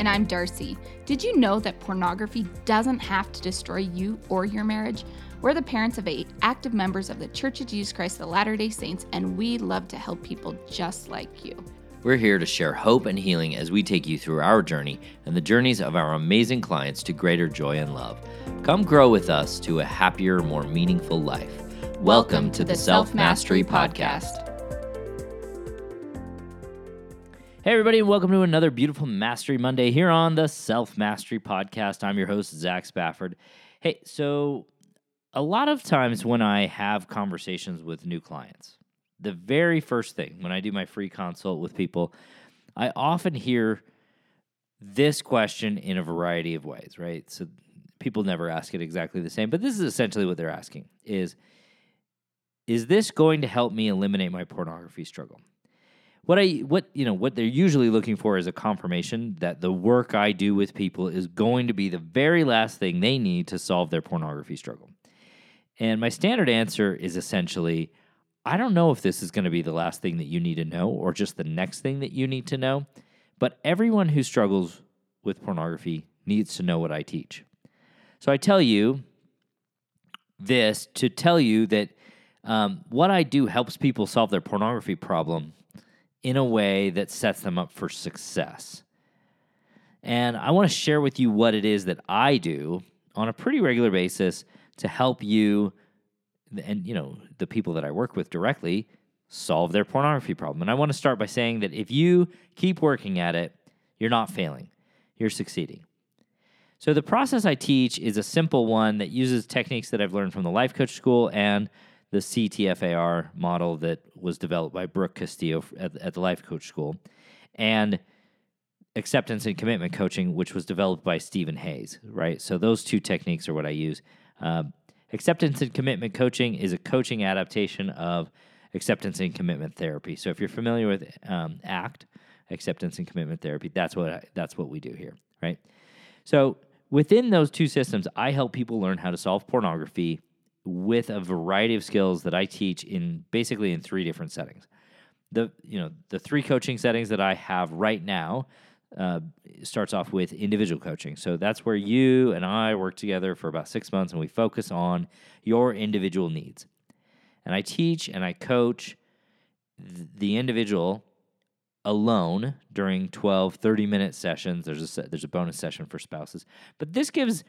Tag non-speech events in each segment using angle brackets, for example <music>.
And I'm Darcy. Did you know that pornography doesn't have to destroy you or your marriage? We're the parents of eight active members of the Church of Jesus Christ of Latter day Saints, and we love to help people just like you. We're here to share hope and healing as we take you through our journey and the journeys of our amazing clients to greater joy and love. Come grow with us to a happier, more meaningful life. Welcome, Welcome to, to, the Self Mastery Podcast. Hey, everybody, and welcome to another beautiful Mastery Monday here on the Self Mastery Podcast. I'm your host, Zach Spafford. Hey, so a lot of times when I have conversations with new clients, the very first thing when I do my free consult with people, I often hear this question in a variety of ways, right? So people never ask it exactly the same, but this is essentially what they're asking is is this going to help me eliminate my pornography struggle? What I what you know what they're usually looking for is a confirmation that the work I do with people is going to be the very last thing they need to solve their pornography struggle. And my standard answer is essentially I don't know if this is going to be the last thing that you need to know or just the next thing that you need to know, but everyone who struggles with pornography needs to know what I teach. So I tell you this to tell you that um, what I do helps people solve their pornography problem in a way that sets them up for success. And I want to share with you what it is that I do on a pretty regular basis to help you and you know the people that I work with directly solve their pornography problem. And I want to start by saying that if you keep working at it, you're not failing. You're succeeding. So the process I teach is a simple one that uses techniques that I've learned from the life coach school and the CTFAR model that was developed by Brooke Castillo at, at the Life Coach School, and acceptance and commitment coaching, which was developed by Steven Hayes, right? So those two techniques are what I use. Uh, acceptance and commitment coaching is a coaching adaptation of acceptance and commitment therapy. So if you're familiar with um, ACT, acceptance and commitment therapy, that's what I, that's what we do here, right? So within those two systems, I help people learn how to solve pornography with a variety of skills that I teach in basically in three different settings. The you know the three coaching settings that I have right now uh, starts off with individual coaching. So that's where you and I work together for about six months and we focus on your individual needs. And I teach and I coach the individual alone during 12 30 minute sessions there's a there's a bonus session for spouses but this gives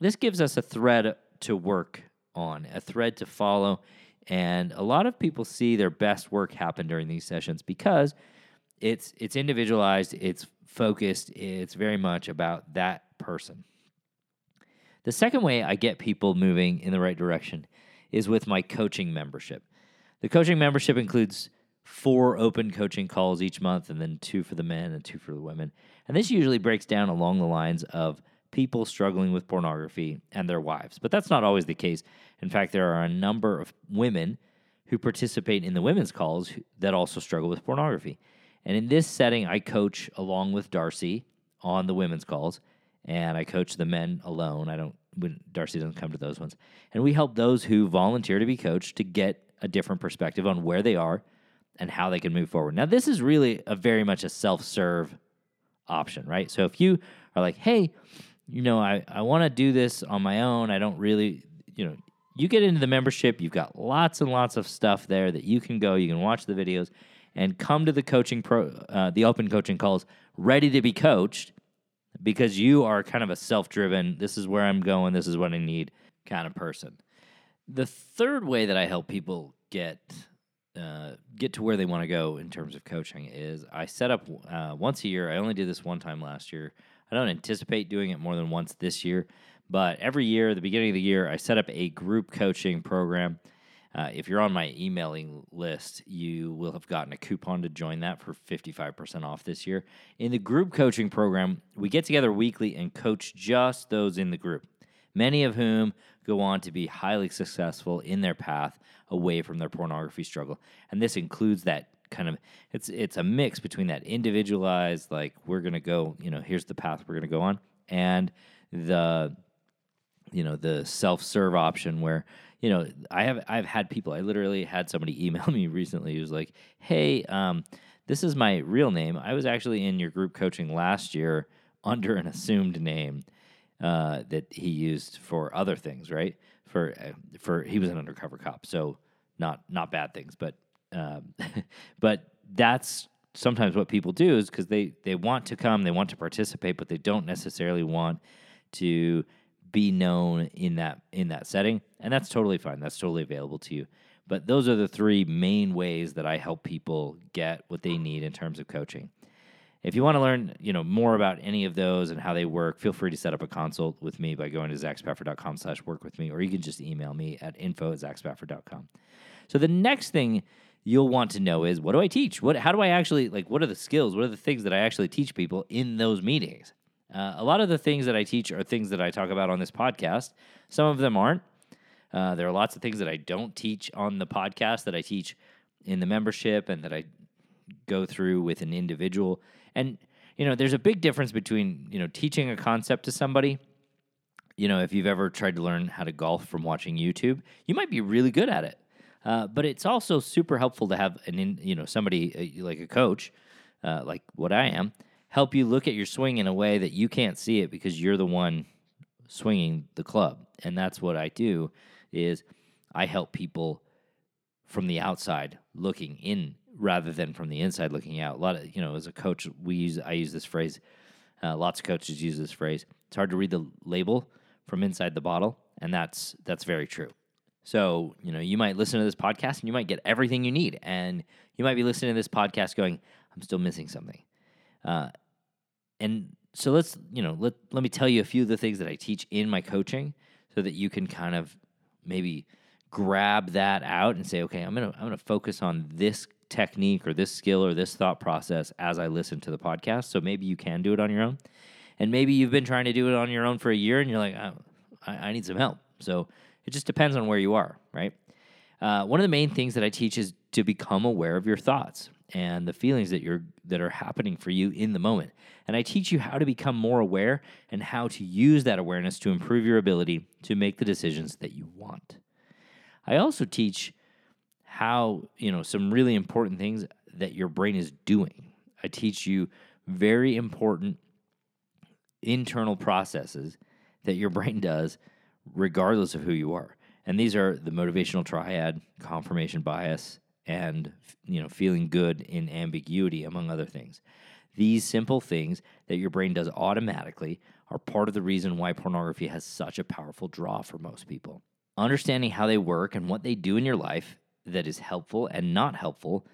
this gives us a thread to work on, a thread to follow. And a lot of people see their best work happen during these sessions because it's it's individualized, it's focused, it's very much about that person. The second way I get people moving in the right direction is with my coaching membership. The coaching membership includes four open coaching calls each month and then two for the men and two for the women. And this usually breaks down along the lines of people struggling with pornography and their wives. But that's not always the case. In fact, there are a number of women who participate in the women's calls that also struggle with pornography. And in this setting, I coach along with Darcy on the women's calls, and I coach the men alone. I don't, when Darcy doesn't come to those ones. And we help those who volunteer to be coached to get a different perspective on where they are and how they can move forward. Now, this is really a very much a self serve option, right? So if you are like, hey, you know, I, I want to do this on my own. I don't really, you know, you get into the membership, you've got lots and lots of stuff there that you can go, you can watch the videos and come to the coaching pro, uh, the open coaching calls ready to be coached because you are kind of a self driven, this is where I'm going, this is what I need kind of person. The third way that I help people get uh, get to where they want to go in terms of coaching is I set up uh, once a year. I only did this one time last year. I don't anticipate doing it more than once this year, but every year, the beginning of the year, I set up a group coaching program. Uh, if you're on my emailing list, you will have gotten a coupon to join that for 55% off this year. In the group coaching program, we get together weekly and coach just those in the group. many of whom go on to be highly successful in their path away from their pornography struggle. And this includes that kind of it's it's a mix between that individualized like we're going to go, you know, here's the path we're going to go on and the you know, the self-serve option where you know, I have I've had people. I literally had somebody <laughs> email me recently who's like, "Hey, um, this is my real name. I was actually in your group coaching last year under an assumed name uh, that he used for other things, right? For uh, for he was an undercover cop, so not not bad things, but um, <laughs> but that's sometimes what people do is because they they want to come, they want to participate, but they don't necessarily want to be known in that in that setting, and that's totally fine. That's totally available to you. But those are the three main ways that I help people get what they need in terms of coaching. If you want to learn, you know, more about any of those and how they work, feel free to set up a consult with me by going to zachspafford.com slash work with me, or you can just email me at info at zachspafford.com. So the next thing you'll want to know is what do I teach? What how do I actually like what are the skills? What are the things that I actually teach people in those meetings? Uh, a lot of the things that I teach are things that I talk about on this podcast. Some of them aren't. Uh, there are lots of things that I don't teach on the podcast that I teach in the membership and that I go through with an individual. And you know, there's a big difference between you know teaching a concept to somebody. You know, if you've ever tried to learn how to golf from watching YouTube, you might be really good at it. Uh, but it's also super helpful to have an in, you know somebody uh, like a coach, uh, like what I am, help you look at your swing in a way that you can't see it because you're the one swinging the club. And that's what I do is I help people from the outside looking in rather than from the inside looking out. A lot of, you know, as a coach, we use I use this phrase. Uh, lots of coaches use this phrase. It's hard to read the label from inside the bottle, and that's that's very true. So, you know, you might listen to this podcast and you might get everything you need, and you might be listening to this podcast going, "I'm still missing something." Uh, and so let's, you know, let, let me tell you a few of the things that I teach in my coaching so that you can kind of maybe grab that out and say, okay, I'm gonna I'm gonna focus on this technique or this skill or this thought process as I listen to the podcast. So maybe you can do it on your own, and maybe you've been trying to do it on your own for a year, and you're like, oh, I, I, need some help. So it just depends on where you are, right? Uh, one of the main things that I teach is to become aware of your thoughts and the feelings that you're that are happening for you in the moment. And I teach you how to become more aware and how to use that awareness to improve your ability to make the decisions that you want. I also teach how, you know, some really important things that your brain is doing. I teach you very important internal processes that your brain <laughs> does regardless of who you are. And these are the motivational triad, confirmation bias, and you know feeling good in ambiguity among other things these simple things that your brain does automatically are part of the reason why pornography has such a powerful draw for most people understanding how they work and what they do in your life that is helpful and not helpful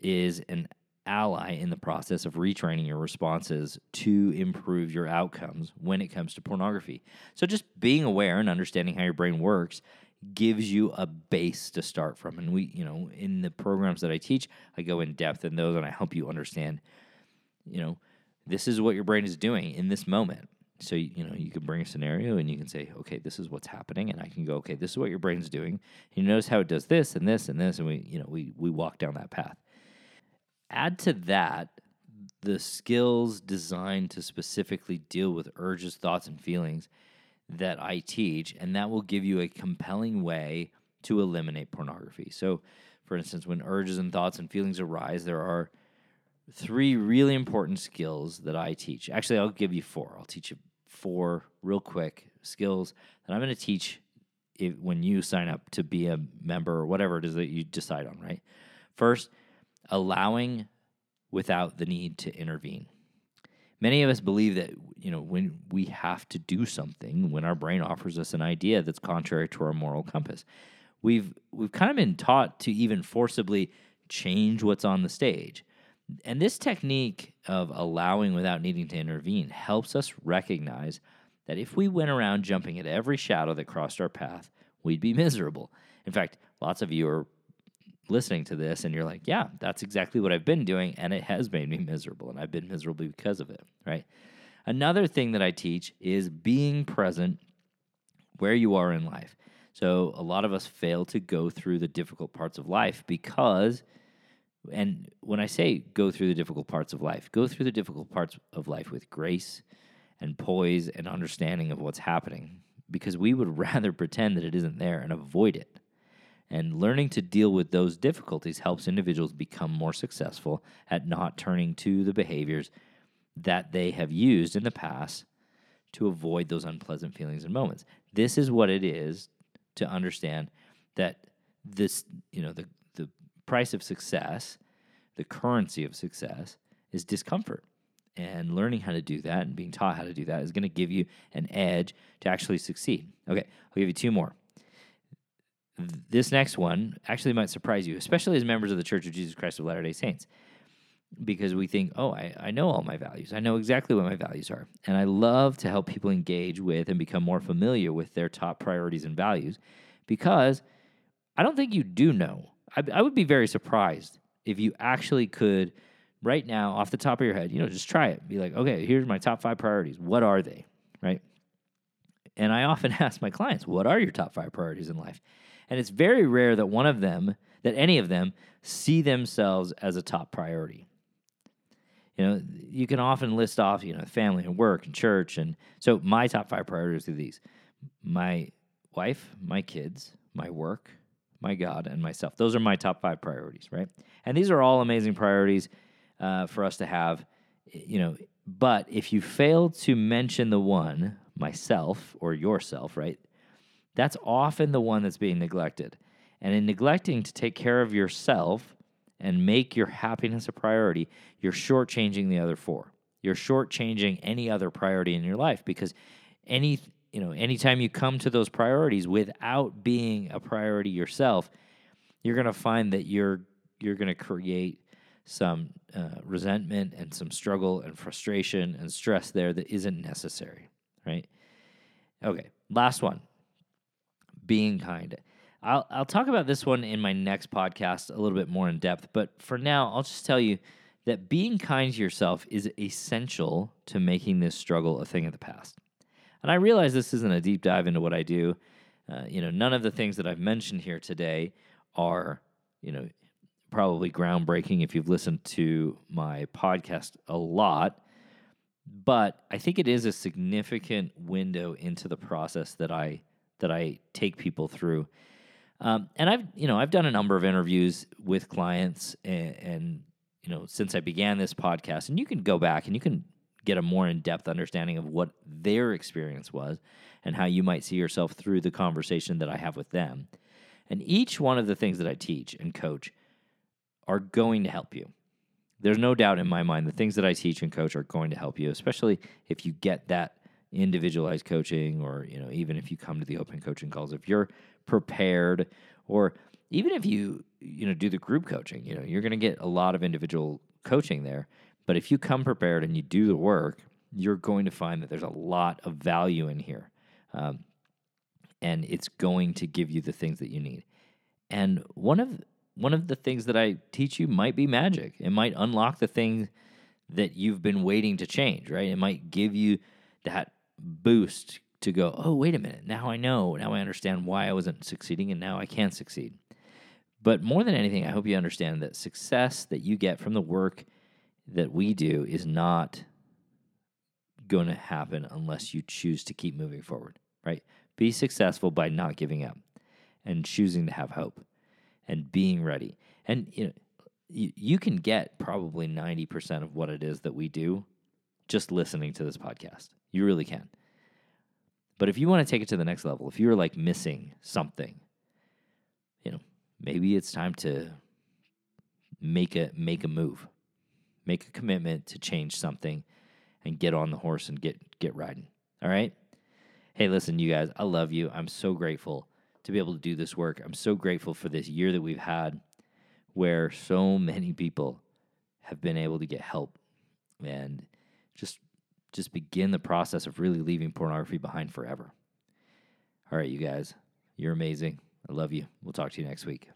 is an ally in the process of retraining your responses to improve your outcomes when it comes to pornography. So, just being aware and understanding how your brain works gives you a base to start from. And we, you know, in the programs that I teach, I go in depth in those and I help you understand, you know, this is what your brain is doing in this moment. So, you know, you can bring a scenario and you can say, okay, this is what's happening. And I can go, okay, this is what your brain's doing. And You notice how it does this and this and this. And we, you know, we, we walk down that path. Add to that the skills designed to specifically deal with urges, thoughts, and feelings that I teach, and that will give you a compelling way to eliminate pornography. So, for instance, when urges and thoughts and feelings arise, there are three really important skills that I teach. Actually, I'll give you four. I'll teach you four real quick skills that I'm going to teach if, when you sign up to be a member or whatever it is that you decide on, right? First, allowing without the need to intervene. Many of us believe that you know when we have to do something, when our brain offers us an idea that's contrary to our moral compass, we've we've kind of been taught to even forcibly change what's on the stage. And this technique of allowing without needing to intervene helps us recognize that if we went around jumping at every shadow that crossed our path, we'd be miserable. In fact, lots of you are listening to this and you're like, yeah, that's exactly what I've been doing. And it has made me miserable. And I've been miserable because of it, right? Another thing that I teach is being present where you are in life. So a lot of us fail to go through the difficult parts of life because and when I say go through the difficult parts of life, go through the difficult parts of life with grace and poise and understanding of what's happening because we would <laughs> rather pretend that it isn't there and avoid it. And learning to deal with those difficulties helps individuals become more successful at not turning to the behaviors that they have used in the past to avoid those unpleasant feelings and moments. This is what it is to understand that this, you know, the, the price of success, the currency of success is discomfort. And learning how to do that and being taught how to do that is going to give you an edge to actually succeed. Okay, I'll give you two more. This next one actually might surprise you, especially as members of the Church of Jesus Christ of Latter day Saints, because we think, oh, I, I know all my values. I know exactly what my values are. And I love to help people engage with and become more familiar with their top priorities and values because I don't think you do know. I, I would be very surprised if you actually could, right now, off the top of your head, you know, just try it. Be like, okay, here's my top five priorities. What are they? Right? And I often <laughs> ask my clients, what are your top five priorities in life? And it's very rare that one of them, that any of them, see themselves as a top priority. You know, you can often list off, you know, family and work and church. And so my top five priorities are these my wife, my kids, my work, my God, and myself. Those are my top five priorities, right? And these are all amazing priorities uh, for us to have, you know. But if you fail to mention the one, myself or yourself, right? That's often the one that's being neglected. And in neglecting to take care of yourself and make your happiness a priority, you're shortchanging the other four. You're shortchanging any other priority in your life because any you know anytime you come to those priorities without being a priority yourself, you're going to find that you're you're going to create some uh, resentment and some struggle and frustration and stress there that isn't necessary, right? Okay, last one being kind. I'll, I'll talk about this one in my next podcast a little bit more in depth, but for now, I'll just tell you that being kind to yourself is essential to making this struggle a thing of the past. And I realize this isn't a deep dive into what I do. Uh, you know, none of the things that I've mentioned here today are, you know, probably groundbreaking if you've listened to my podcast a lot. But I think it is a significant window into the process that I that I take people through. Um, and I've you know I've done a number of interviews with clients and, and you know since I began this podcast, and you can go back and you can get a more in depth understanding of what their experience was and how you might see yourself through the conversation that I have with them. And each one of the things that I teach and coach are going to help you. There's no doubt in my mind the things that I teach and coach are going to help you, especially if you get that individualized coaching or you know even if you come to the open coaching calls if you're prepared or even if you you know do the group coaching you know you're going to get a lot of individual coaching there. But if you come prepared and you do the work you're going to find that there's a lot of value in here um, and it's going to give you the things that you need. And one of one of the things that i teach you might be magic. It might unlock the thing that you've been waiting to change right? It might give you that boost to go, oh, wait a minute, now I know, now I understand why I wasn't succeeding, and now I can succeed. But more than anything, I hope you understand that success that you get from the work that we do is not going to happen unless you choose to keep moving forward, right? Be successful by not giving up and choosing to have hope and being ready. And you know, you, you can get probably 90% of what it is that we do just listening to this podcast. You really can. But if you want to take it to the next level, if you're like missing something, you know, maybe it's time to make a make a move. Make a commitment to change something and get on the horse and get get riding. All right? Hey, listen, you guys, I love you. I'm so grateful to be able to do this work. I'm so grateful for this year that we've had where so many people have been able to get help and just just begin the process of really leaving pornography behind forever. All right, you guys, you're amazing. I love you. We'll talk to you next week.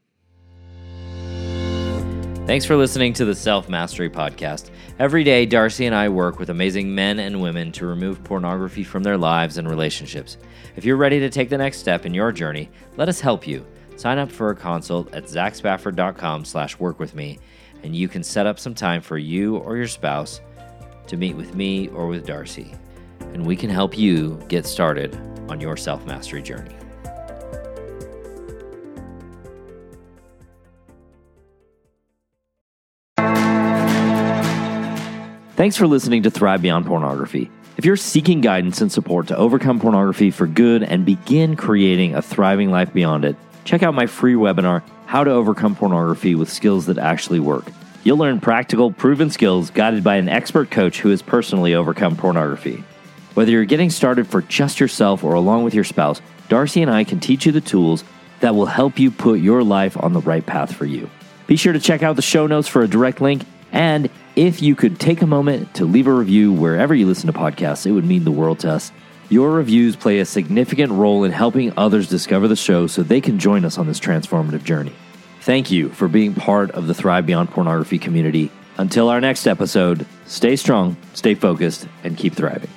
Thanks for listening to the Self Mastery Podcast. Every day, Darcy and I work with amazing men and women to remove pornography from their lives and relationships. If you're ready to take the next step in your journey, let us help you. Sign up for a consult at zachspafford.com slash work with me, and you can set up some time for you or your spouse to meet with me or with Darcy. And we can help you get started on your self mastery journey. Thanks for listening to Thrive Beyond Pornography. If you're seeking guidance and support to overcome pornography for good and begin creating a thriving life beyond it, check out my free webinar, How to Overcome Pornography with Skills That Actually Work. You'll learn practical, proven skills guided by an expert coach who has personally overcome pornography. Whether you're getting started for just yourself or along with your spouse, Darcy and I can teach you the tools that will help you put your life on the right path for you. Be sure to check out the show notes for a direct link and if you could take a moment to leave a review wherever you listen to podcasts, it would mean the world to us. Your reviews play a significant role in helping others discover the show so they can join us on this transformative journey. Thank you for being part of the Thrive Beyond Pornography community. Until our next episode, stay strong, stay focused, and keep thriving.